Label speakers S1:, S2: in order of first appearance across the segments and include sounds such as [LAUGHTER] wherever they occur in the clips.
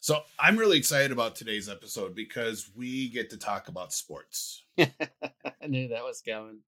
S1: So I'm really excited about today's episode because we get to talk about sports. [LAUGHS]
S2: I knew that was coming.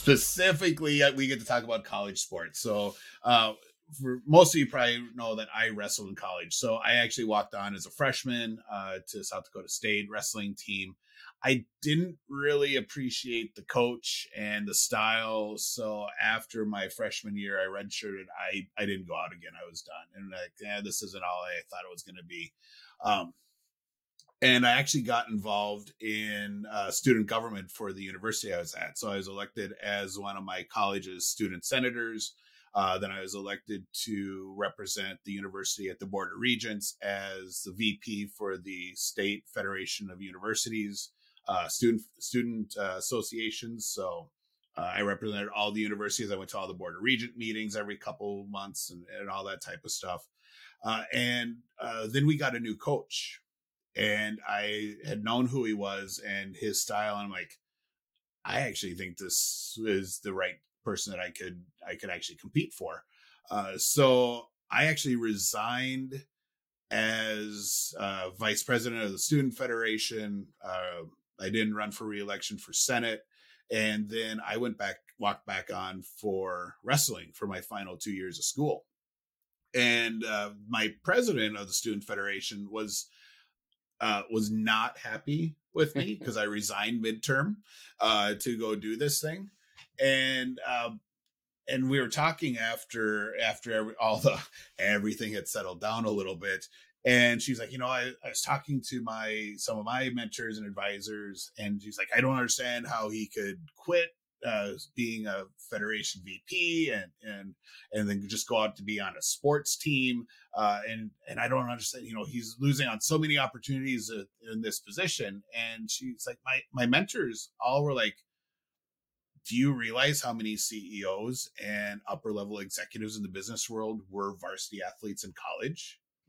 S1: Specifically, uh, we get to talk about college sports. So, uh, for most of you probably know that I wrestled in college. So I actually walked on as a freshman uh, to South Dakota State wrestling team. I didn't really appreciate the coach and the style. So after my freshman year, I redshirted. I I didn't go out again. I was done, and like, yeah, this isn't all I thought it was going to be. Um, and I actually got involved in uh, student government for the university I was at. So I was elected as one of my college's student senators. Uh, then I was elected to represent the university at the Board of Regents as the VP for the State Federation of Universities uh, student student uh, associations. So uh, I represented all the universities. I went to all the Board of Regent meetings every couple months and, and all that type of stuff. Uh, and then we got a new coach, and I had known who he was and his style. And I'm like, I actually think this is the right person that I could I could actually compete for. Uh, so I actually resigned as uh, vice president of the student federation. Uh, I didn't run for reelection for senate, and then I went back walked back on for wrestling for my final two years of school. And uh, my president of the student federation was uh, was not happy with me [LAUGHS] because I resigned midterm uh, to go do this thing and um, and we were talking after after every, all the [LAUGHS] everything had settled down a little bit and she's like you know I, I was talking to my some of my mentors and advisors and she's like i don't understand how he could quit uh, being a federation vp and and and then just go out to be on a sports team uh, and and i don't understand you know he's losing on so many opportunities uh, in this position and she's like my my mentors all were like do you realize how many CEOs and upper level executives in the business world were varsity athletes in college? [LAUGHS]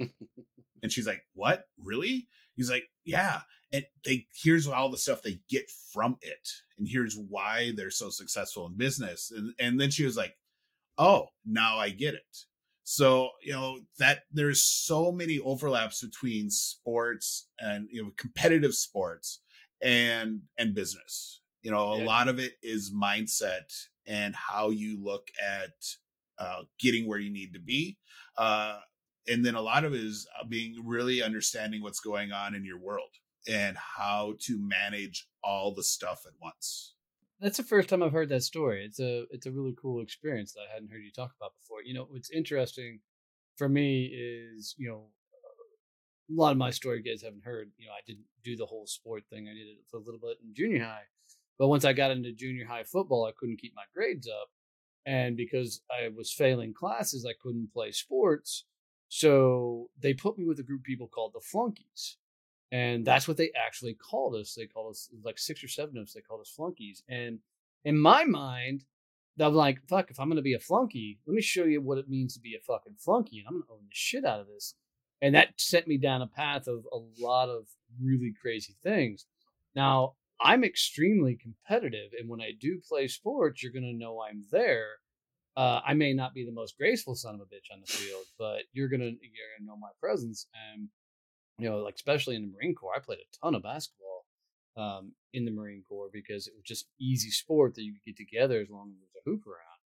S1: and she's like, What? Really? He's like, Yeah. And they here's all the stuff they get from it. And here's why they're so successful in business. And and then she was like, Oh, now I get it. So, you know, that there's so many overlaps between sports and you know competitive sports and and business you know, yeah. a lot of it is mindset and how you look at uh, getting where you need to be. Uh, and then a lot of it is uh, being really understanding what's going on in your world and how to manage all the stuff at once.
S2: That's the first time I've heard that story. It's a it's a really cool experience that I hadn't heard you talk about before. You know, what's interesting for me is you know a lot of my story you guys haven't heard. You know, I didn't do the whole sport thing. I did it for a little bit in junior high, but once I got into junior high football, I couldn't keep my grades up. And because I was failing classes, I couldn't play sports. So they put me with a group of people called the flunkies. And that's what they actually called us. They called us like six or seven of us, they called us flunkies. And in my mind, I'm like, fuck, if I'm gonna be a flunky, let me show you what it means to be a fucking flunky, and I'm gonna own the shit out of this. and that sent me down a path of a lot of really crazy things. Now I'm extremely competitive, and when I do play sports, you're gonna know I'm there. Uh, I may not be the most graceful son of a bitch on the field, but you're gonna you're gonna know my presence. And you know, like especially in the Marine Corps, I played a ton of basketball um, in the Marine Corps because it was just easy sport that you could get together as long as there's a hoop around.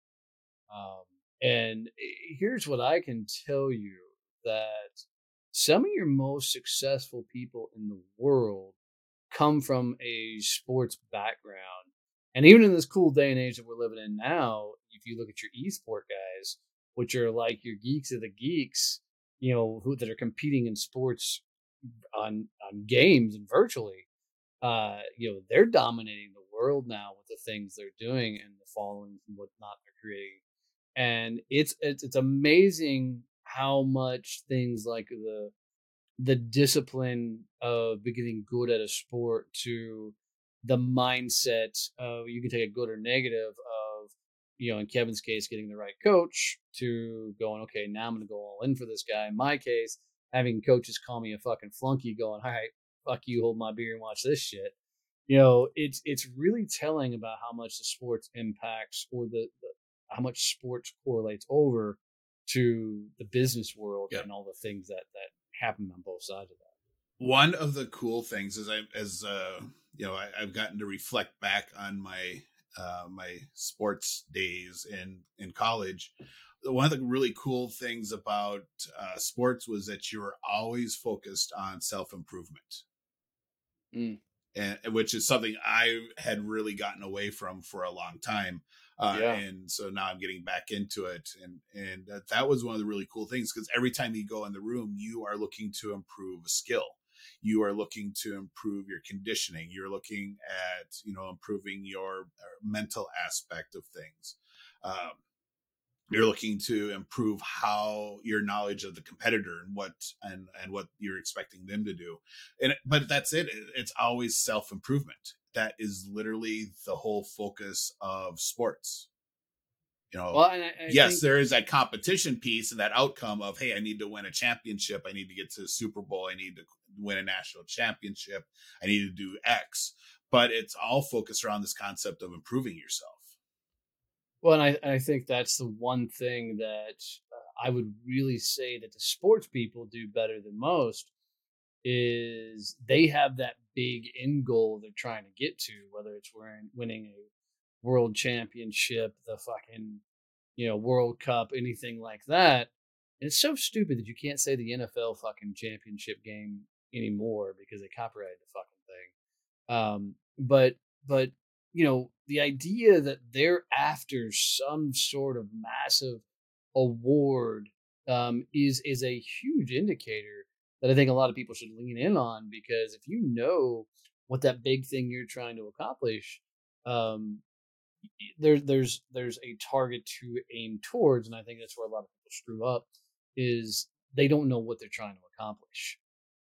S2: Um, and eh, here's what I can tell you that some of your most successful people in the world come from a sports background. And even in this cool day and age that we're living in now, if you look at your esport guys, which are like your geeks of the geeks, you know, who that are competing in sports on on games and virtually, uh, you know, they're dominating the world now with the things they're doing and the followings and whatnot they're creating. And it's it's it's amazing how much things like the the discipline of getting good at a sport to the mindset of you can take a good or negative of you know in kevin's case getting the right coach to going okay now i'm gonna go all in for this guy. In my case having coaches call me a fucking flunky going all right fuck you hold my beer and watch this shit. You know it's it's really telling about how much the sports impacts or the, the how much sports correlates over to the business world and all the things that that happen on both sides of that.
S1: One of the cool things is I as uh you know I, have gotten to reflect back on my uh my sports days in in college. One of the really cool things about uh, sports was that you were always focused on self improvement. Mm. And which is something I had really gotten away from for a long time. Uh, yeah. And so now I'm getting back into it, and and that, that was one of the really cool things because every time you go in the room, you are looking to improve a skill. You are looking to improve your conditioning. You're looking at you know improving your uh, mental aspect of things. Um, you're looking to improve how your knowledge of the competitor and what and and what you're expecting them to do and but that's it it's always self improvement that is literally the whole focus of sports. You know, well, I, I yes, think- there is that competition piece and that outcome of, hey, I need to win a championship. I need to get to the Super Bowl. I need to win a national championship. I need to do X. But it's all focused around this concept of improving yourself.
S2: Well, and I, I think that's the one thing that uh, I would really say that the sports people do better than most is they have that big end goal they're trying to get to, whether it's winning a world championship, the fucking, you know, World Cup, anything like that. And it's so stupid that you can't say the NFL fucking championship game anymore because they copyrighted the fucking thing. Um, but, but, you know, the idea that they're after some sort of massive award um, is is a huge indicator that I think a lot of people should lean in on because if you know what that big thing you're trying to accomplish, um, there, there's there's a target to aim towards, and I think that's where a lot of people screw up is they don't know what they're trying to accomplish.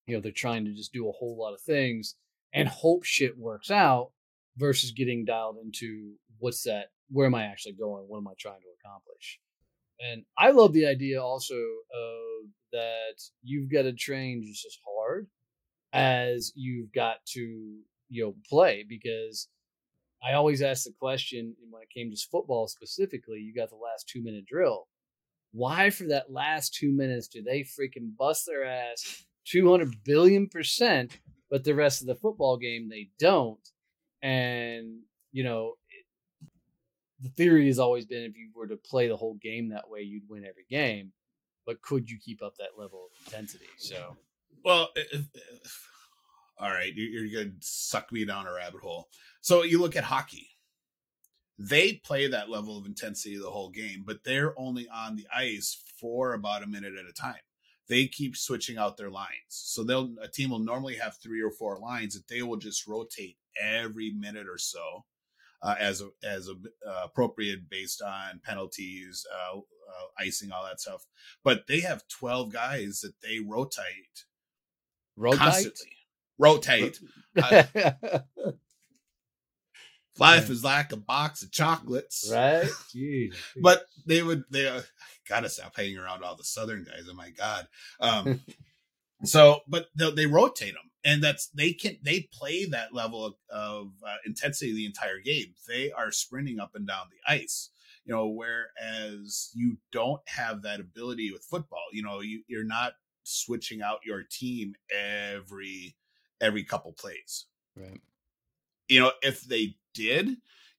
S2: You know, they're trying to just do a whole lot of things and hope shit works out versus getting dialed into what's that? Where am I actually going? What am I trying to accomplish? And I love the idea also of that you've got to train just as hard as you've got to, you know, play because I always ask the question when it came to football specifically, you got the last two minute drill. Why for that last two minutes do they freaking bust their ass 200 billion percent, but the rest of the football game they don't? And, you know, the theory has always been if you were to play the whole game that way, you'd win every game. But could you keep up that level of intensity? So,
S1: well, if, if, all right, you're, you're going to suck me down a rabbit hole. So you look at hockey. They play that level of intensity the whole game, but they're only on the ice for about a minute at a time. They keep switching out their lines. So they'll a team will normally have three or four lines that they will just rotate every minute or so uh, as as a, uh, appropriate based on penalties, uh, uh, icing, all that stuff. But they have twelve guys that they rotate, rotate, constantly. rotate. [LAUGHS] Uh, life is like a box of chocolates,
S2: right? [LAUGHS] Jeez.
S1: but they would they. Uh, gotta stop hanging around all the Southern guys. Oh my god. Um, [LAUGHS] so, but they, they rotate them, and that's they can they play that level of, of uh, intensity the entire game. They are sprinting up and down the ice you know whereas you don't have that ability with football you know you, you're not switching out your team every every couple plays
S3: Right.
S1: you know if they did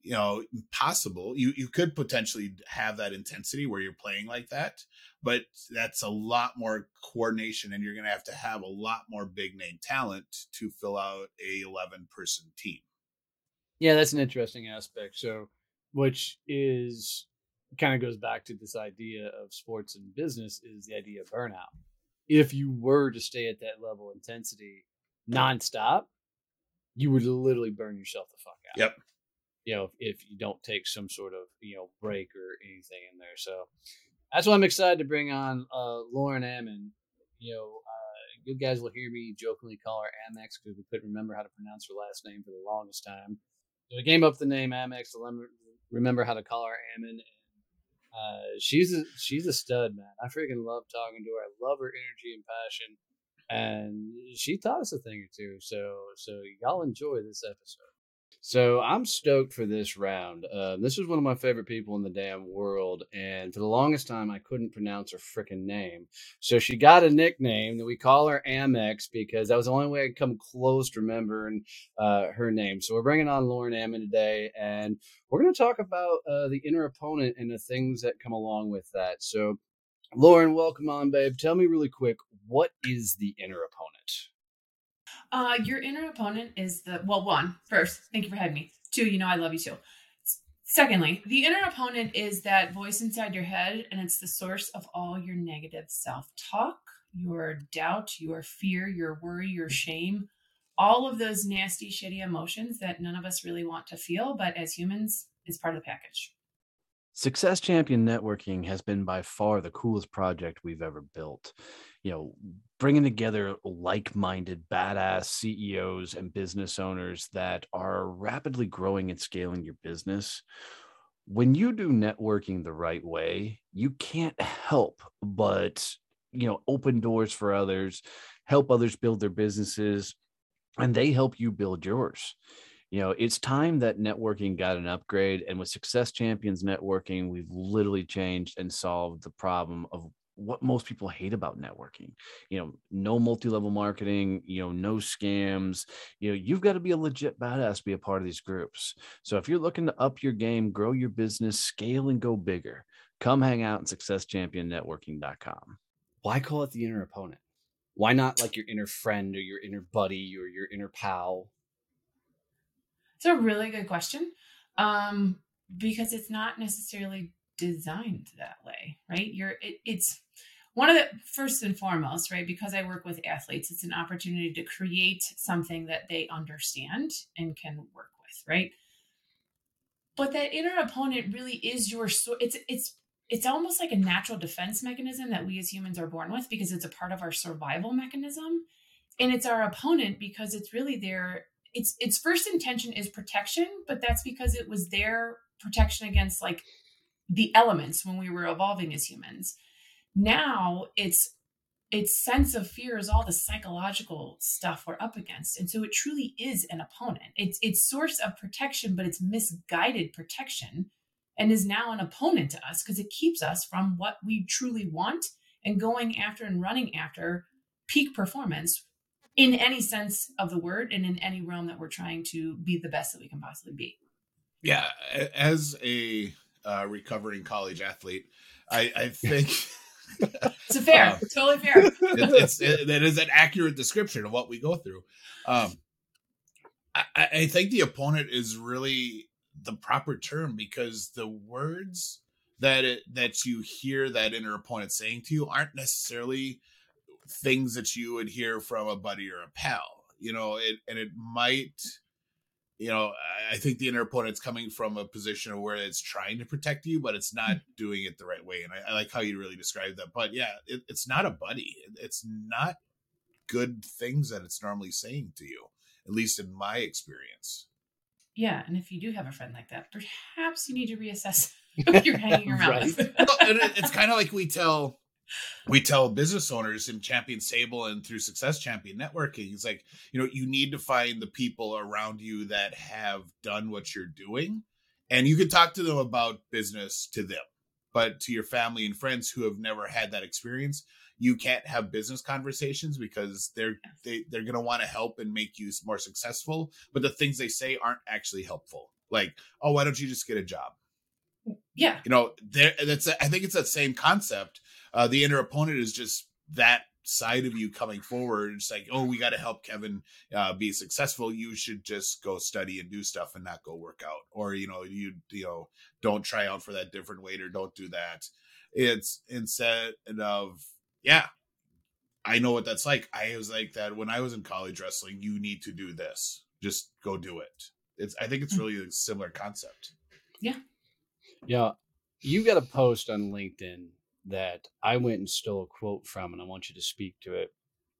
S1: you know possible you you could potentially have that intensity where you're playing like that but that's a lot more coordination and you're going to have to have a lot more big name talent to fill out a 11 person team
S2: Yeah, that's an interesting aspect. So, which is kind of goes back to this idea of sports and business is the idea of burnout. If you were to stay at that level of intensity nonstop, you would literally burn yourself the fuck out.
S1: Yep.
S2: You know, if you don't take some sort of you know break or anything in there. So that's why I'm excited to bring on uh, Lauren Ammon. You know, uh, you guys will hear me jokingly call her Amex because we couldn't remember how to pronounce her last name for the longest time. So we came up with the name Amex to remember how to call her Ammon. And, uh, she's a she's a stud, man. I freaking love talking to her. I love her energy and passion, and she taught us a thing or two. So so y'all enjoy this episode. So I'm stoked for this round. Uh, this is one of my favorite people in the damn world, and for the longest time I couldn't pronounce her freaking name. So she got a nickname that we call her Amex because that was the only way I could come close to remembering uh, her name. So we're bringing on Lauren Ammon today, and we're going to talk about uh, the inner opponent and the things that come along with that. So, Lauren, welcome on, babe. Tell me really quick, what is the inner opponent?
S4: Uh, your inner opponent is the well. One, first, thank you for having me. Two, you know I love you too. Secondly, the inner opponent is that voice inside your head, and it's the source of all your negative self-talk, your doubt, your fear, your worry, your shame, all of those nasty, shitty emotions that none of us really want to feel, but as humans, is part of the package.
S3: Success Champion Networking has been by far the coolest project we've ever built. You know, bringing together like minded, badass CEOs and business owners that are rapidly growing and scaling your business. When you do networking the right way, you can't help but, you know, open doors for others, help others build their businesses, and they help you build yours you know it's time that networking got an upgrade and with success champions networking we've literally changed and solved the problem of what most people hate about networking you know no multi-level marketing you know no scams you know you've got to be a legit badass to be a part of these groups so if you're looking to up your game grow your business scale and go bigger come hang out at successchampionnetworking.com
S2: Why call it the inner opponent? Why not like your inner friend or your inner buddy or your inner pal?
S4: It's a really good question um, because it's not necessarily designed that way, right? You're it, it's one of the first and foremost, right? Because I work with athletes, it's an opportunity to create something that they understand and can work with, right? But that inner opponent really is your it's it's it's almost like a natural defense mechanism that we as humans are born with because it's a part of our survival mechanism and it's our opponent because it's really their its its first intention is protection but that's because it was their protection against like the elements when we were evolving as humans. Now it's its sense of fear is all the psychological stuff we're up against. And so it truly is an opponent. It's its source of protection but it's misguided protection and is now an opponent to us because it keeps us from what we truly want and going after and running after peak performance in any sense of the word and in any realm that we're trying to be the best that we can possibly be.
S1: yeah as a uh, recovering college athlete i i think [LAUGHS]
S4: So fair,
S1: Uh,
S4: totally fair.
S1: it, it's it, that is an accurate description of what we go through. Um, I, I I think the opponent is really the proper term because the words that it, that you hear that inner opponent saying to you aren't necessarily things that you would hear from a buddy or a pal. You know, it and it might. You know, I- think the inner opponent's coming from a position of where it's trying to protect you, but it's not mm-hmm. doing it the right way. And I, I like how you really described that. But yeah, it, it's not a buddy. It- It's not good things that it's normally saying to you, at least in my experience.
S4: Yeah, and if you do have a friend like that, perhaps you need to reassess [LAUGHS] [LAUGHS] You're hanging your mouth.
S2: Right.
S1: Well, it's kind of like we tell we tell business owners in champion stable and through success champion networking it's like you know you need to find the people around you that have done what you're doing and you can talk to them about business to them. But to your family and friends who have never had that experience you can't have business conversations because they're they, they're going to want to help and make you more successful but the things they say aren't actually helpful. Like oh why don't you just get a job?
S4: Yeah.
S1: you know there that's i think it's that same concept uh the inner opponent is just that side of you coming forward. It's like oh we got to help kevin uh be successful. You should just go study and do stuff and not go work out. Or you know you you know don't try out for that different weight or don't do that. It's instead of yeah i know what that's like. I was like that when i was in college wrestling you need to do this. Just go do it. It's i think it's really a similar concept.
S2: Yeah. Yeah, you got a post on LinkedIn that I went and stole a quote from, and I want you to speak to it.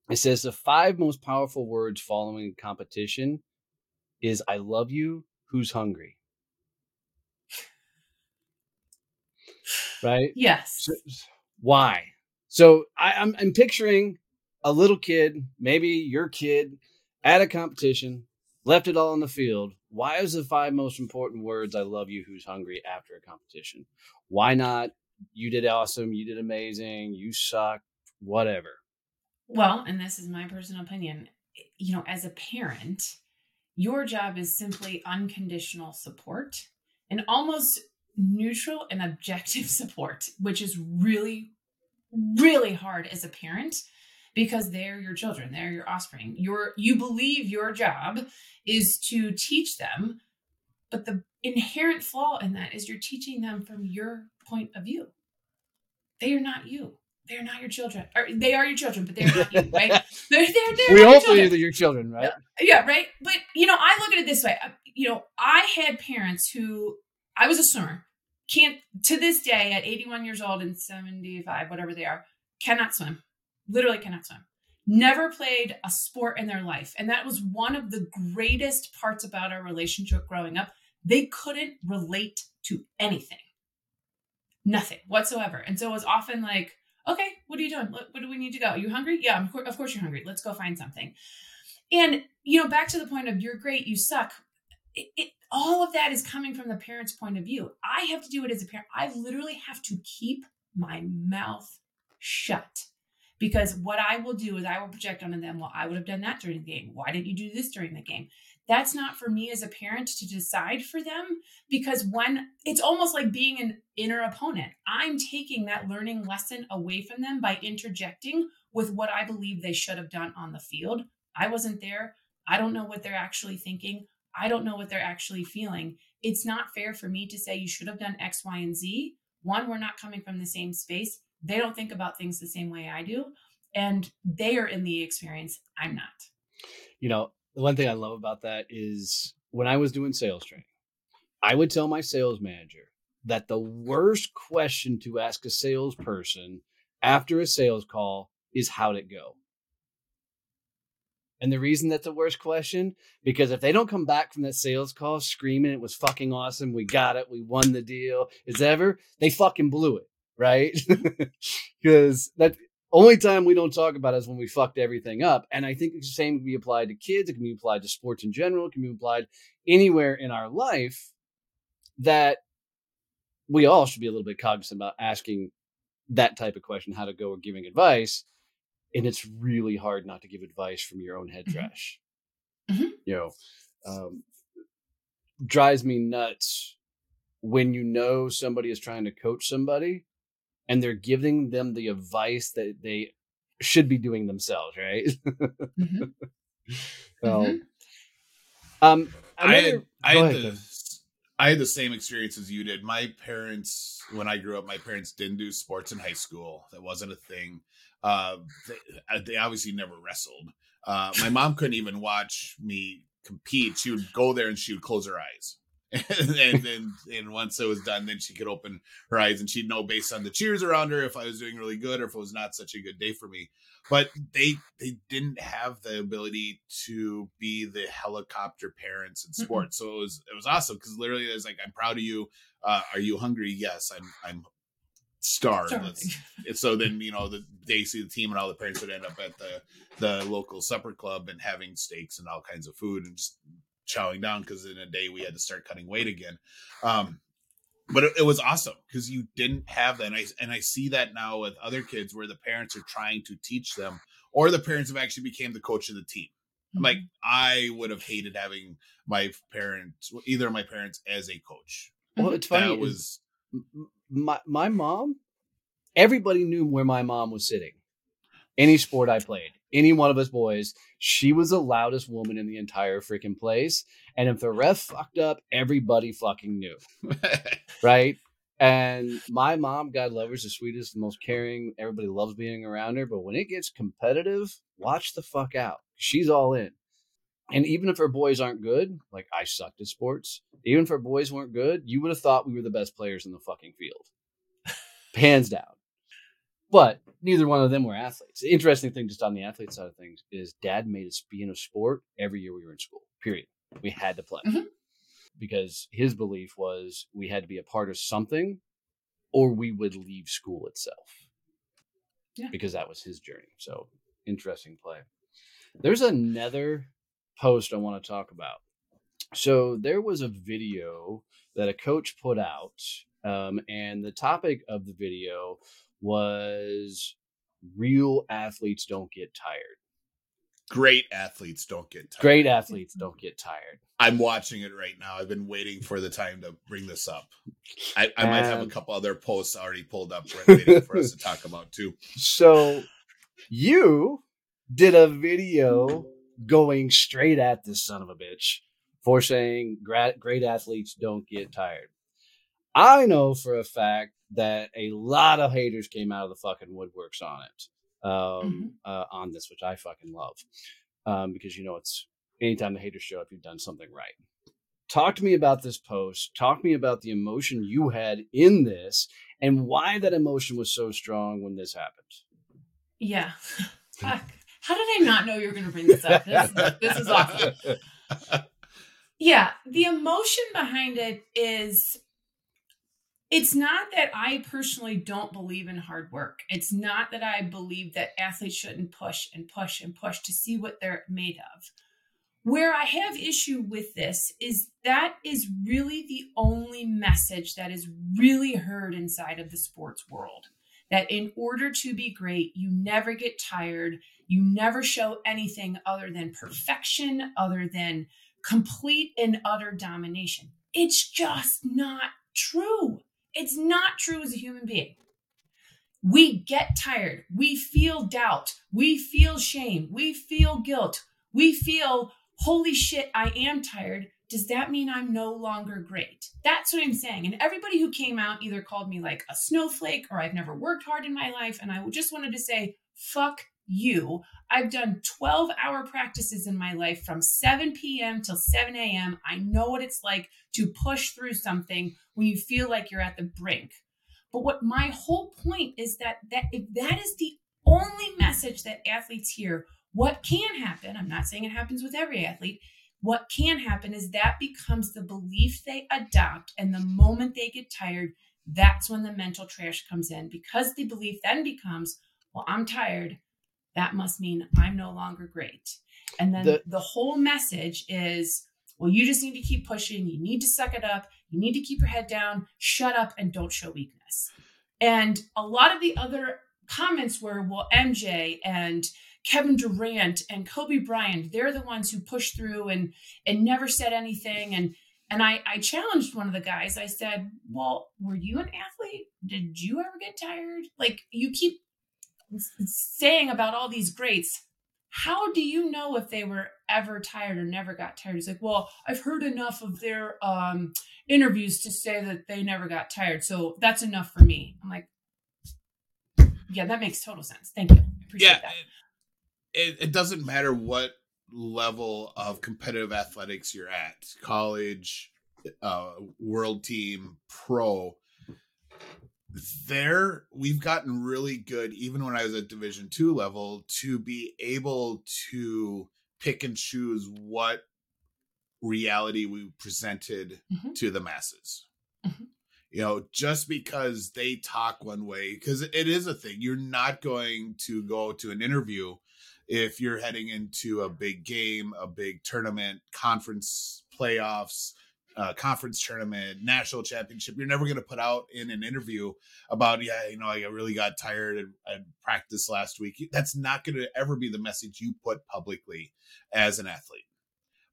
S2: It says the five most powerful words following competition is "I love you." Who's hungry? Right?
S4: Yes.
S2: So, why? So I, I'm I'm picturing a little kid, maybe your kid, at a competition, left it all on the field. Why is the five most important words "I love you"? Who's hungry after a competition? Why not? You did awesome. You did amazing. You suck. Whatever.
S4: Well, and this is my personal opinion. Eh, you know, as a parent, your job is simply unconditional support and almost neutral and objective [LAUGHS] support, which is really, really hard as a parent because they're your children, they're your offspring. Your you believe your job is to teach them, but the inherent flaw in that is you're teaching them from your point of view. They are not you. They're not your children. Or they are your children, but they're not you, right? [LAUGHS] They're, they're, they're
S2: we hope they're your children, right?
S4: Yeah, right. But you know, I look at it this way. Uh, You know, I had parents who I was a swimmer. Can't to this day at 81 years old and 75, whatever they are, cannot swim. Literally cannot swim. Never played a sport in their life. And that was one of the greatest parts about our relationship growing up. They couldn't relate to anything. Nothing whatsoever. And so it was often like, okay, what are you doing? What, what do we need to go? Are you hungry? Yeah, of course, of course you're hungry. Let's go find something. And you know, back to the point of you're great, you suck. It, it, all of that is coming from the parent's point of view. I have to do it as a parent. I literally have to keep my mouth shut because what I will do is I will project onto them. Well, I would have done that during the game. Why didn't you do this during the game? That's not for me as a parent to decide for them because when it's almost like being an inner opponent, I'm taking that learning lesson away from them by interjecting with what I believe they should have done on the field. I wasn't there. I don't know what they're actually thinking. I don't know what they're actually feeling. It's not fair for me to say you should have done X, Y, and Z. One, we're not coming from the same space. They don't think about things the same way I do. And they are in the experience. I'm not.
S2: You know, the one thing I love about that is when I was doing sales training, I would tell my sales manager that the worst question to ask a salesperson after a sales call is how'd it go? And the reason that's the worst question, because if they don't come back from that sales call screaming it was fucking awesome, we got it, we won the deal, is ever, they fucking blew it, right? [LAUGHS] Because that only time we don't talk about it is when we fucked everything up. And I think the same can be applied to kids, it can be applied to sports in general, it can be applied anywhere in our life that we all should be a little bit cognizant about asking that type of question, how to go or giving advice. And it's really hard not to give advice from your own head
S4: Mhm.
S2: trash.
S4: Mhm.
S2: You know, um, drives me nuts when you know somebody is trying to coach somebody and they're giving them the advice that they should be doing themselves, right?
S4: Mhm. [LAUGHS]
S2: so,
S4: Mhm.
S2: um,
S1: I had, I had
S2: ahead,
S1: the I had the same experience as you did. My parents, when I grew up, my parents didn't do sports in high school. That wasn't a thing. Uh, they, uh, they obviously never wrestled. Uh, my mom couldn't even watch me compete. She would go there and she would close her eyes [LAUGHS] and then and once it was done, then she could open her eyes and she'd know based on the cheers around her if I was doing really good or if it was not such a good day for me. But they they didn't have the ability to be the helicopter parents in sports, so it was it was awesome because literally it was like, "I'm proud of you. Uh, are you hungry? Yes, I'm. I'm starved. so then you know the they see the team and all the parents would end up at the the local supper club and having steaks and all kinds of food and just chowing down because in a day we had to start cutting weight again. Um, but it, it was awesome because you didn't have that, and I and I see that now with other kids where the parents are trying to teach them, or the parents have actually became the coach of the team. Mm-hmm. Like I would have hated having my parents, either of my parents, as a coach.
S2: Well, it's funny. That was my my mom. Everybody knew where my mom was sitting. Any sport I played, any one of us boys, she was the loudest woman in the entire freaking place. And if the ref fucked up, everybody fucking knew. [LAUGHS] right? And my mom, God love her, is the sweetest, the most caring. Everybody loves being around her. But when it gets competitive, watch the fuck out. She's all in. And even if her boys aren't good, like I sucked at sports, even if her boys weren't good, you would have thought we were the best players in the fucking field. Hands down. But neither one of them were athletes. The interesting thing, just on the athlete side of things, is dad made us be in a sport every year we were in school, period. We had to play mm-hmm. because his belief was we had to be a part of something or we would leave school itself. Yeah. Because that was his journey. So interesting play. There's another post I want to talk about. So there was a video that a coach put out, um, and the topic of the video was real athletes don't get tired.
S1: Great athletes don't get tired.
S2: Great athletes don't get tired.
S1: I'm watching it right now. I've been waiting for the time to bring this up. I, I might have a couple other posts already pulled up waiting for us to [LAUGHS] talk about too.
S2: So you did a video going straight at this son of a bitch for saying great athletes don't get tired. I know for a fact that a lot of haters came out of the fucking woodworks on it, um, mm-hmm. uh, on this, which I fucking love, um, because you know it's anytime the haters show up, you've done something right. Talk to me about this post. Talk to me about the emotion you had in this, and why that emotion was so strong when this happened.
S4: Yeah, [LAUGHS] how did I not know you were going to bring this up? This, this is awesome. [LAUGHS] Yeah, the emotion behind it is it's not that I personally don't believe in hard work. It's not that I believe that athletes shouldn't push and push and push to see what they're made of. Where I have issue with this is that is really the only message that is really heard inside of the sports world. That in order to be great, you never get tired, you never show anything other than perfection, other than complete and utter domination. It's just not true. It's not true as a human being. We get tired. We feel doubt. We feel shame. We feel guilt. We feel, holy shit, I am tired. Does that mean I'm no longer great? That's what I'm saying. And everybody who came out either called me like a snowflake or I've never worked hard in my life. And I just wanted to say, fuck you. I've done 12 hour practices in my life from 7 p.m. till 7 a.m. I know what it's like to push through something when you feel like you're at the brink. But what my whole point is that that if that is the only message that athletes hear, what can happen, I'm not saying it happens with every athlete, what can happen is that becomes the belief they adopt and the moment they get tired, that's when the mental trash comes in because the belief then becomes, well, I'm tired that must mean I'm no longer great. And then the, the whole message is, well, you just need to keep pushing. You need to suck it up. You need to keep your head down, shut up, and don't show weakness. And a lot of the other comments were, well, MJ and Kevin Durant and Kobe Bryant, they're the ones who pushed through and and never said anything. And and I, I challenged one of the guys. I said, Well, were you an athlete? Did you ever get tired? Like you keep saying about all these greats, how do you know if they were ever tired or never got tired? He's like, well, I've heard enough of their um, interviews to say that they never got tired. So that's enough for me. I'm like, yeah, that makes total sense. Thank you. I appreciate yeah, that.
S1: It, it doesn't matter what level of competitive athletics you're at college, uh, World Team Pro, there we've gotten really good, even when I was at Division two level, to be able to pick and choose what reality we presented
S4: Mhm.
S1: to the masses.
S4: Mhm.
S1: You know, just because they talk one way, because it is a thing. You're not going to go to an interview if you're heading into a big game, a big tournament, conference playoffs, uh, conference tournament, national championship. You're never going to put out in an interview about, yeah, you know, I really got tired and, and practiced last week. That's not going to ever be the message you put publicly as an athlete.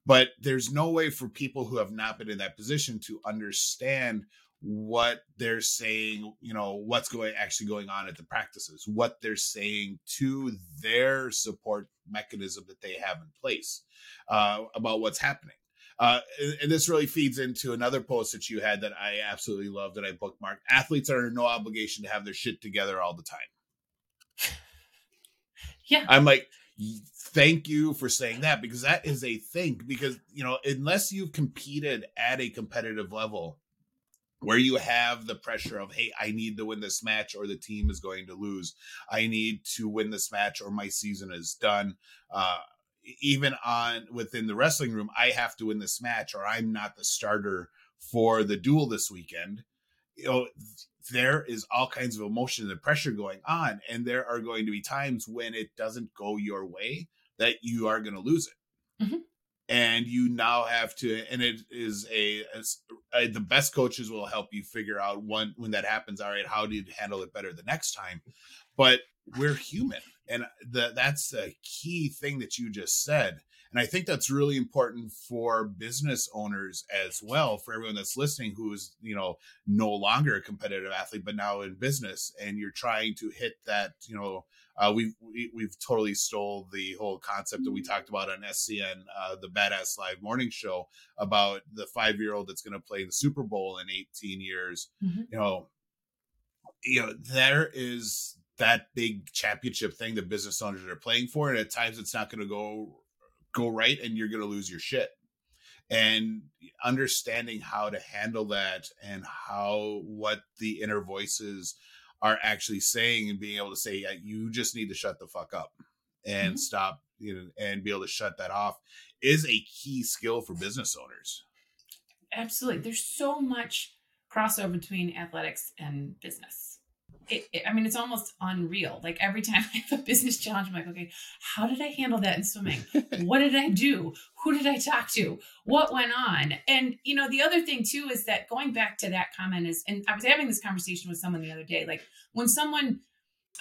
S1: But there's no way for people who have not been in that position to understand what they're saying, you know, what's going actually going on at the practices, what they're saying to their support mechanism that they have in place uh, about what's happening. Uh, and, and this really feeds into another post that you had that I absolutely loved that I bookmarked. Athletes are under no obligation to have their shit together all the time. [LAUGHS]
S4: Yeah.
S1: I'm like, thank you for saying that because that is a thing. Because, you know, unless you've competed at a competitive level where you have the pressure of, hey, I need to win this match or the team is going to lose, I need to win this match or my season is done. Uh, even on within the wrestling room, I have to win this match or I'm not the starter for the duel this weekend. You know, there is all kinds of emotion and pressure going on, and there are going to be times when it doesn't go your way that you are going to lose it.
S4: Mhm.
S1: And you now have to, and it is a, a, the best coaches will help you figure out when when that happens. All right, how do you handle it better the next time? But we're human, and the, that's a key thing that you just said. And I think that's really important for business owners as well, for everyone that's listening who is, you know, no longer a competitive athlete, but now in business, and you're trying to hit that, you know, uh, we've we, we've totally stole the whole concept that we talked about on SCN, uh, the Badass Live Morning Show, about the five year old that's going to play the Super Bowl in 18 years.
S4: Mhm.
S1: You know, you know there is that big championship thing that business owners are playing for, and at times it's not going to go go right, and you're going to lose your shit. And understanding how to handle that and how what the inner voices are actually saying and being able to say yeah, you just need to shut the fuck up and
S4: Mhm.
S1: stop you know and be able to shut that off is a key skill for business owners.
S4: Absolutely. There's so much crossover between athletics and business it, it- i mean it's almost unreal like every time [LAUGHS] i have a business challenge i'm like okay how did i handle that in swimming [LAUGHS] what did i do who did i talk to what went on and you know the other thing too is that going back to that comment is and i was having this conversation with someone the other day like when someone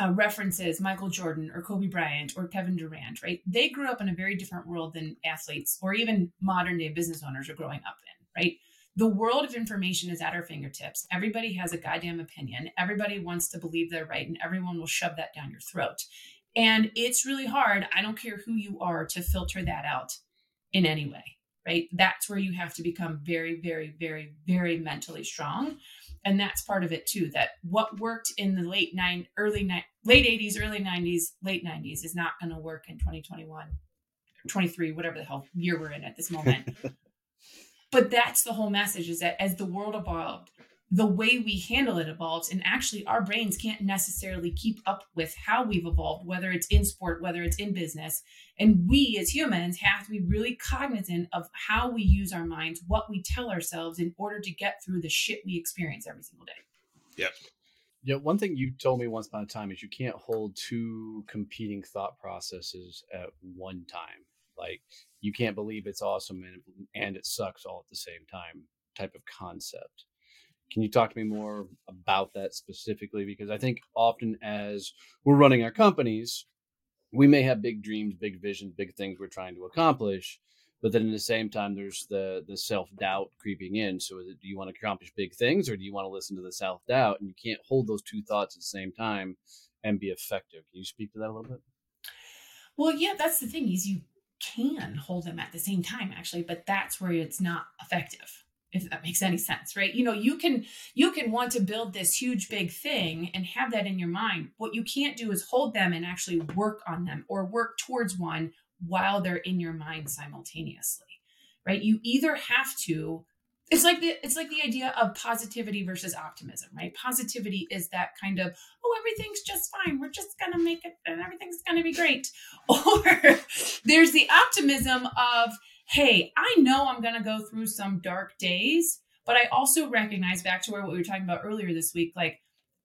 S4: uh, references Michael Jordan or Kobe Bryant or Kevin Durant, right? They grew up in a very different world than athletes or even modern day business owners are growing up in, right? The world of information is at our fingertips. Everybody has a goddamn opinion. Everybody wants to believe they're right, and everyone will shove that down your throat. And it's really hard. I don't care who you are to filter that out in any way, right? That's where you have to become very, very, very, very mentally strong and that's part of it too that what worked in the late nine early ni- late 80s early 90s late 90s is not going to work in 2021 23 whatever the hell year we're in at this moment [LAUGHS] but that's the whole message is that as the world evolved the way we handle it evolves and actually our brains can't necessarily keep up with how we've evolved whether it's in sport whether it's in business. And we as humans have to be really cognizant of how we use our minds what we tell ourselves in order to get through the shit we experience every single day. Yep.
S2: Yeah, one thing you told me once upon a time is you can't hold two competing thought processes at one time. Like you can't believe it's awesome and and it sucks all at the same time type of concept. Can you talk to me more about that specifically? Because I think often as we're running our companies, we may have big dreams, big visions, big things we're trying to accomplish, but then at the same time there's the the self-doubt creeping in so it, do you want to accomplish big things or do you want to listen to the self-doubt and you can't hold those two thoughts at the same time and be effective can you speak to that a little bit
S4: well yeah that's the thing is you can hold them at the same time actually but that's where it's not effective if that makes any sense right? You know you can you can want to build this huge big thing and have that in your mind. What you can't do is hold them and actually work on them or work towards one while they're in your mind simultaneously right? You either have to it's like the it's like the idea of positivity versus optimism right? Positivity is that kind of oh everything's just fine. We're just gonna make it and everything's gonna be great. [LAUGHS] Or there's the optimism of hey i know i'm gonna go through some dark days but i also recognize back to where what we were talking about earlier this week like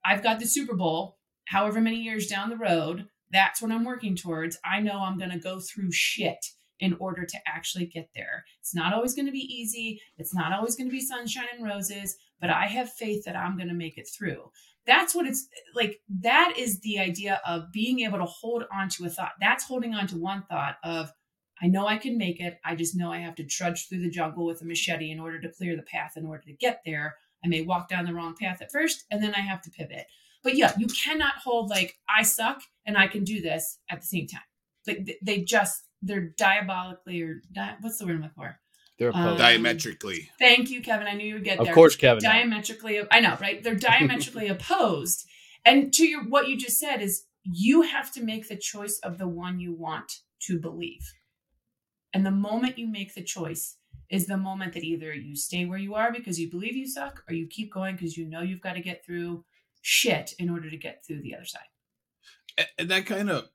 S4: i've got the super bowl however many years down the road that's what i'm working towards. I know i'm gonna go through shit in order to actually get there. It's not always going to be easy. It's not always going to be sunshine and roses, but I have faith that I'm going to make it through. That's what it's like. That is the idea of being able to hold on to a thought. That's holding on to one thought of, I know I can make it. I just know I have to trudge through the jungle with a machete in order to clear the path in order to get there. I may walk down the wrong path at first and then I have to pivot. But yeah, you cannot hold like I suck and I can do this at the same time. Like they just they're diabolically or di- what's the word I'm looking for?
S2: They're
S4: Um,
S1: diametrically.
S4: Thank you, Kevin. I knew you would get there.
S2: of course, Kevin.
S4: diametrically. I know, right? They're [LAUGHS] diametrically opposed. And to your what you just said is you have to make the choice of the one you want to believe. And the moment you make the choice is the moment that either you stay where you are because you believe you suck or you keep going because you know you've got to get through shit in order to get through the other side.
S1: And that kind of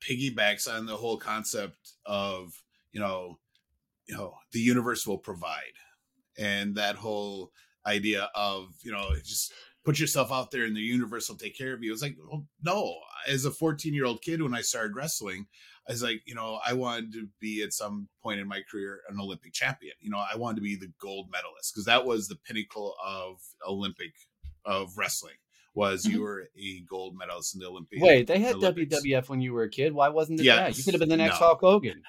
S1: piggybacks on the whole concept of you know you know the universe will provide. And that whole idea of you know just put yourself out there and the universe will take care of you. It's like well, no as a 14 year old kid when i started wrestling i was like you know i wanted to be at some point in my career an olympic champion. You know i wanted to be the gold medalist because that was the pinnacle of olympic of wrestling was mm-hmm. you were a gold medalist in the Olympics.
S2: Wait, they had
S1: Olympics.
S2: WWF when you were a kid. Why wasn't it
S1: Yeah.
S2: that? You could have been the next
S1: No.
S2: Hulk Hogan.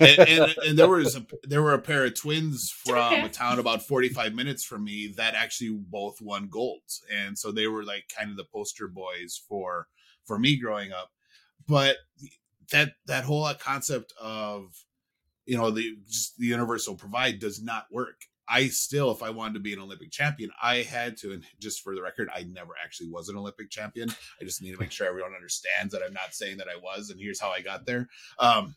S1: and, [LAUGHS] and, and there was a there were a pair of twins from a town about 45 minutes from me that actually both won golds and so they were like kind of the poster boys for for me growing up but that that whole uh, concept of you know the just the universe will provide does not work i still if i wanted to be an olympic champion i had to and just for the record i never actually was an olympic champion. I just need to make sure everyone understands that i'm not saying that i was and here's how i got there. Um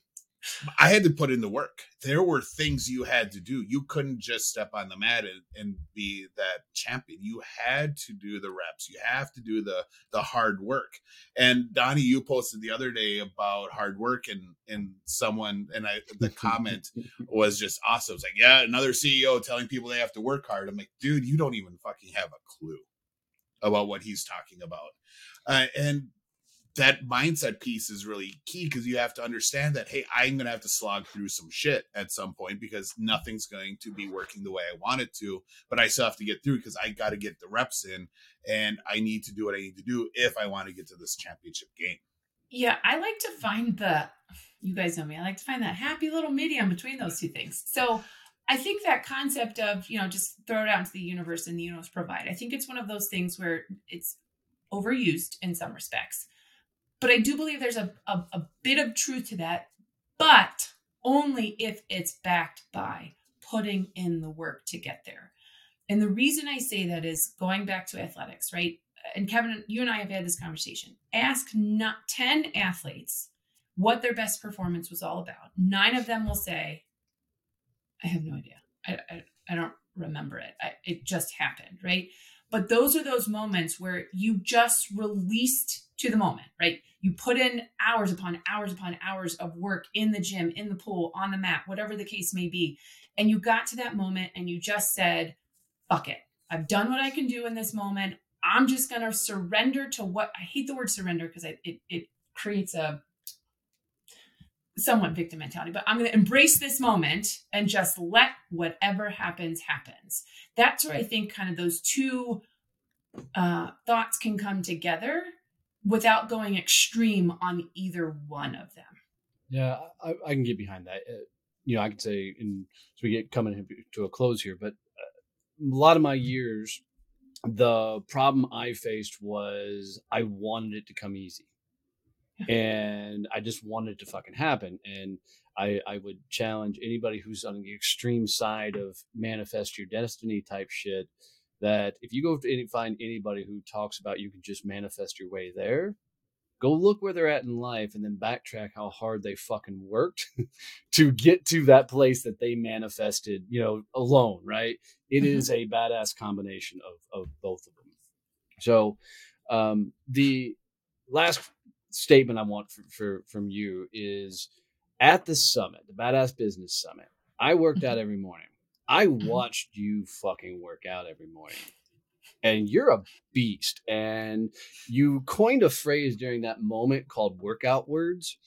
S1: I had to put in the work. There were things you had to do. You couldn't just step on the mat and, and be that champion. You had to do the reps. You have to do the the hard work. And Donnie, you posted the other day about hard work and and someone and I the [LAUGHS] comment was just awesome. It's like, yeah, another CEO telling people they have to work hard. I'm like, dude, you don't even fucking have a clue about what he's talking about. Uh, and that mindset piece is really key because you have to understand that hey i'm going to have to slog through some shit at some point because nothing's going to be working the way i want it to but i still have to get through because i got to get the reps in and i need to do what i need to do if i want to get to this championship game
S4: Yeah, I like to find the, you guys know me, I like to find that happy little medium between those two things. So I think that concept of, you know, just throw it out into the universe and the universe provide, I think it's one of those things where it's overused in some respects. But I do believe there's a, a, a bit of truth to that, but only if it's backed by putting in the work to get there. And the reason I say that is going back to athletics, right? and Kevin, you and I have had this conversation. Ask not 10 athletes what their best performance was all about. Nine of them will say, I have no idea. I, I, I don't remember it. I, it just happened, right? But those are those moments where you just released to the moment, right? You put in hours upon hours upon hours of work in the gym, in the pool, on the mat, whatever the case may be. And you got to that moment and you just said, fuck it. I've done what I can do in this moment. I'm just going to surrender to what I hate the word surrender because it, it creates a somewhat victim mentality, but I'm going to embrace this moment and just let whatever happens, happens. That's where I think kind of those two uh, thoughts can come together without going extreme on either one of them.
S2: Yeah, I, I can get behind that. Uh, you know, I could say, and so we get coming to a close here, but uh, a lot of my years, the problem I faced was I wanted it to come easy, and I just wanted it to fucking happen. And I, I would challenge anybody who's on the extreme side of manifest your destiny type shit. That if you go to any, find anybody who talks about you can just manifest your way there, go look where they're at in life and then backtrack how hard they fucking worked [LAUGHS] to get to that place that they manifested, you know, alone, right? It
S4: Mhm.
S2: is a badass combination of, of both of them. So, um, the last statement I want for, for from you is at the summit, the Badass Business Summit. I worked out every morning. I watched you fucking work out every morning. And you're a beast. And you coined a phrase during that moment called workout words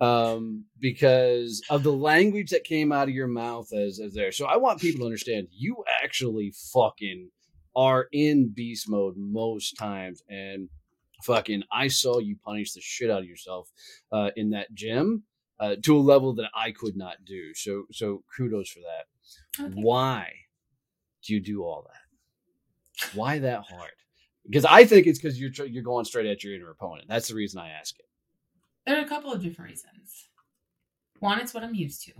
S2: um, because of the language that came out of your mouth as, as there. So I want people to understand you actually fucking are in beast mode most times. And fucking, I saw you punish the shit out of yourself uh, in that gym uh, to a level that I could not do. So, so kudos for that.
S4: Okay.
S2: Why do you do all that? Why that hard? Because I think it's because you're tr- you're going straight at your inner opponent. That's the reason I ask it.
S4: There are a couple of different reasons. One, it's what I'm used to,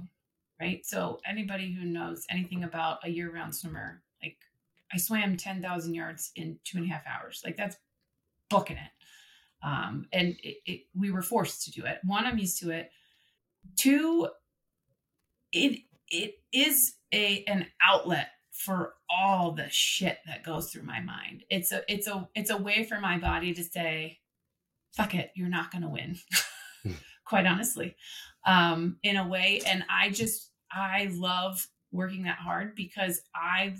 S4: right? So anybody who knows anything about a year-round swimmer, like I swam ten thousand yards in two and a half hours. Like that's booking it. Um, and it, it, we were forced to do it. One, I'm used to it. Two, it it is a an outlet for all the shit that goes through my mind. It's a it's a it's a way for my body to say, "Fuck it, you're not going to win." [LAUGHS] Quite honestly, um, in a way, and I just I love working that hard because I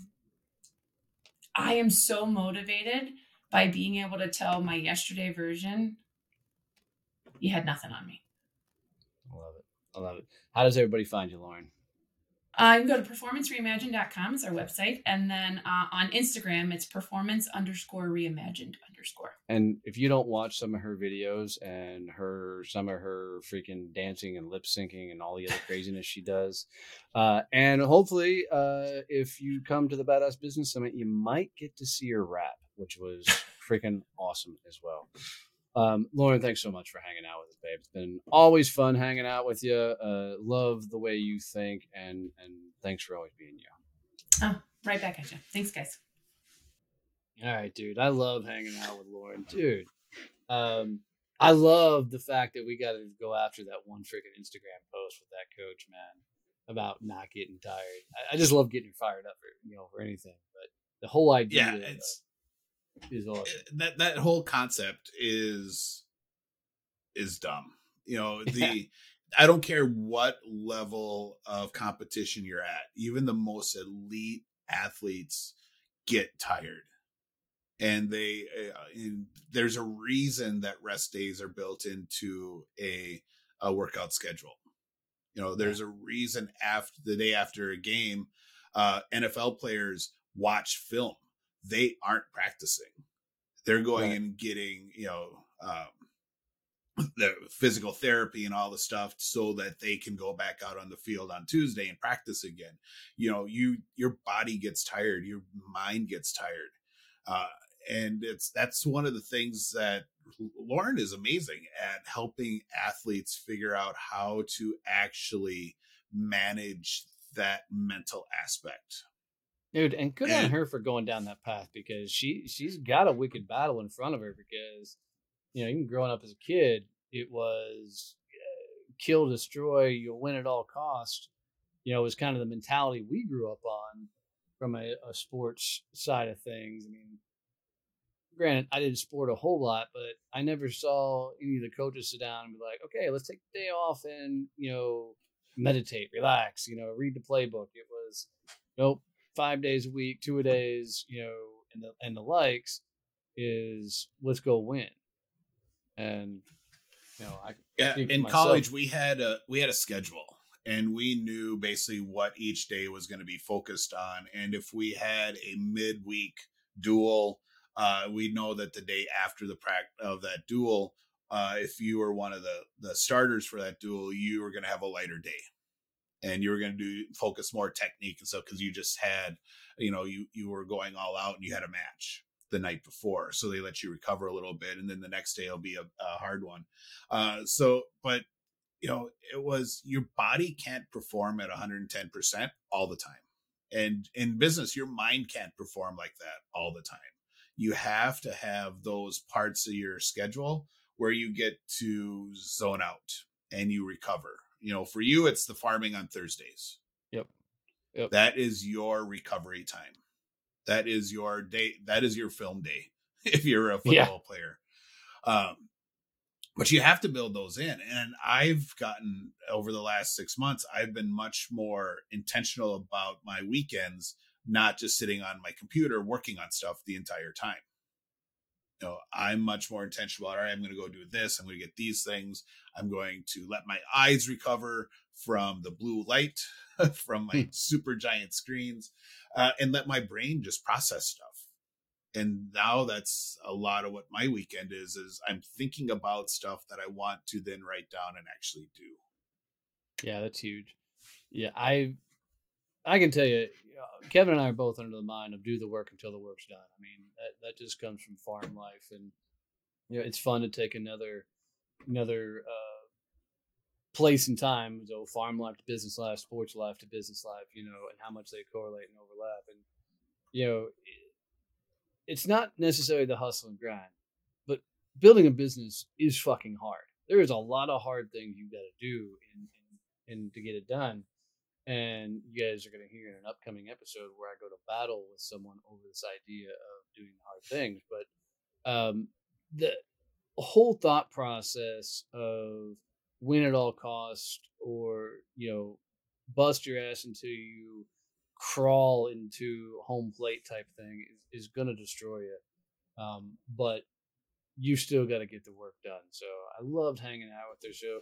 S4: I am so motivated by being able to tell my yesterday version, "You had nothing on me."
S2: I love it. I love it. How does everybody find you, Lauren?
S4: Uh, you can go to performancereimagine.com is our website. And then uh, on Instagram, it's performance underscore reimagined underscore.
S2: And if you don't watch some of her videos and her some of her freaking dancing and lip syncing and all the other craziness she does, uh, and hopefully, uh, if you come to the Badass Business Summit, you might get to see her rap, which was freaking awesome as well. Um, Lauren, thanks so much for hanging out with us, babe. It's been always fun hanging out with you. Uh, love the way you think, and and thanks for always being you.
S4: Oh, right back at you. Thanks, guys.
S2: All right, dude. I love hanging out with Lauren, dude. Um, I love the fact that we got to go after that one freaking Instagram post with that coach, man, about not getting tired. I, I just love getting her fired up for you know for anything, but the whole idea
S1: Yeah,
S2: of-
S1: it's
S2: is awesome.
S1: that that whole concept is is dumb. You know, [LAUGHS] the I don't care what level of competition you're at. Even the most elite athletes get tired. And they uh, and there's a reason that rest days are built into a a workout schedule. You know, there's a reason after the day after a game, uh, NFL players watch film. They aren't practicing. They're going
S2: Right.
S1: and getting, you know, um, the physical therapy and all the stuff so that they can go back out on the field on Tuesday and practice again. You know, you your body gets tired, your mind gets tired. Uh, and it's that's one of the things that Lauren is amazing at helping athletes figure out how to actually manage that mental aspect.
S2: Dude and good on her for going down that path because she she's got a wicked battle in front of her because you know even growing up as a kid it was uh, kill destroy you'll win at all cost you know it was kind of the mentality we grew up on from a, a sports side of things. I mean granted i didn't sport a whole lot but i never saw any of the coaches sit down and be like okay let's take the day off and you know meditate relax you know read the playbook. It was nope five days a week, two a days, you know, and the and the likes is let's go win. And you know, I
S1: Yeah, in
S2: myself.
S1: college we had a we had a schedule and we knew basically what each day was going to be focused on and if we had a midweek duel uh we know that the day after the practice of that duel uh if you were one of the the starters for that duel you were going to have a lighter day and you were going to do focus more technique and stuff because you just had you know you you were going all out and you had a match the night before so they let you recover a little bit and then the next day will be a, a hard one. Uh so but you know it was your body can't perform at 110% all the time. And in business your mind can't perform like that all the time. You have to have those parts of your schedule where you get to zone out and you recover. You know, for you, it's the farming on Thursdays.
S2: Yep. Yep.
S1: That is your recovery time. That is your day. That is your film day [LAUGHS] if you're a football
S2: Yeah.
S1: player. Um, but you have to build those in. And I've gotten over the last six months, I've been much more intentional about my weekends, not just sitting on my computer working on stuff the entire time. You know, I'm much more intentional. All right, I'm going to go do this. I'm going to get these things. I'm going to let my eyes recover from the blue light [LAUGHS] from my super giant screens, uh, and let my brain just process stuff and now that's a lot of what my weekend is is i'm thinking about stuff that i want to then write down and actually do
S2: Yeah, that's huge. Yeah, I I can tell you, Kevin and I are both under the mind of do the work until the work's done. I mean, that that just comes from farm life, and you know, it's fun to take another another uh, place in time, so farm life to business life, sports life to business life, you know, and how much they correlate and overlap, and you know, it's not necessarily the hustle and grind, but building a business is fucking hard. There is a lot of hard things you got to do in, in to get it done. And you guys are going to hear in an upcoming episode where I go to battle with someone over this idea of doing hard things. But um, the whole thought process of win at all cost or, you know, bust your ass until you crawl into home plate type thing is, is going to destroy you. Um, but you still got to get the work done. So I loved hanging out with her. So,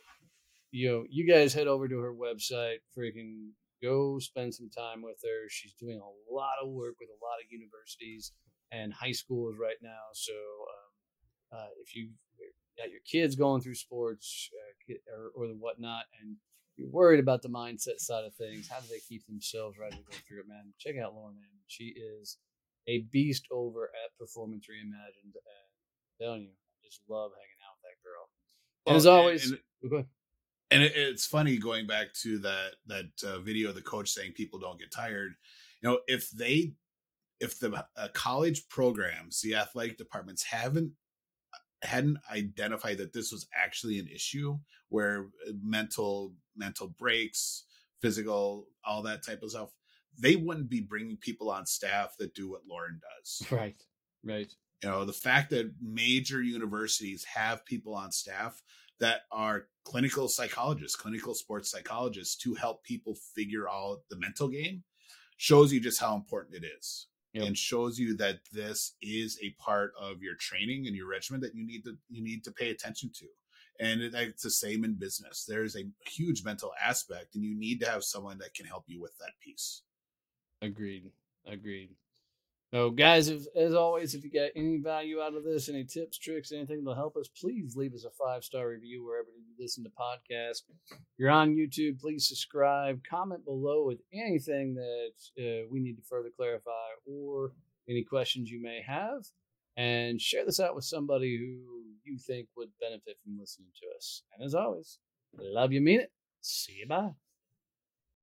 S2: you know, you guys head over to her website, freaking go spend some time with her. She's doing a lot of work with a lot of universities and high schools right now. So, um, uh, if you got your kids going through sports uh, or, or the whatnot, and you're worried about the mindset side of things, how do they keep themselves ready to go through it, man? Check out Lauren Hammond. She is a beast over at Performance Reimagined. And I'm telling you, I just love hanging out with that girl. And as
S1: and-
S2: always,
S1: and-
S2: oh, ahead.
S1: And it, it's funny going back to that that uh, video of the coach saying people don't get tired you know if they if the uh, college programs the athletic departments haven't hadn't identified that this was actually an issue where uh, mental mental breaks physical all that type of stuff they wouldn't be bringing people on staff that do what lauren does
S2: Right, right.
S1: you know the fact that major universities have people on staff that are clinical psychologists clinical sports psychologists to help people figure out the mental game shows you just how important it is
S2: Yep.
S1: and shows you that this is a part of your training and your regimen that you need to you need to pay attention to and it, it's the same in business there's a huge mental aspect and you need to have someone that can help you with that piece
S2: Agreed. Agreed. So, guys, if, as always, if you got any value out of this, any tips, tricks, anything that'll help us, please leave us a five star review wherever you listen to podcasts. If you're on YouTube, please subscribe. Comment below with anything that uh, we need to further clarify or any questions you may have. And share this out with somebody who you think would benefit from listening to us. And as always, love you, mean it. See you. Bye.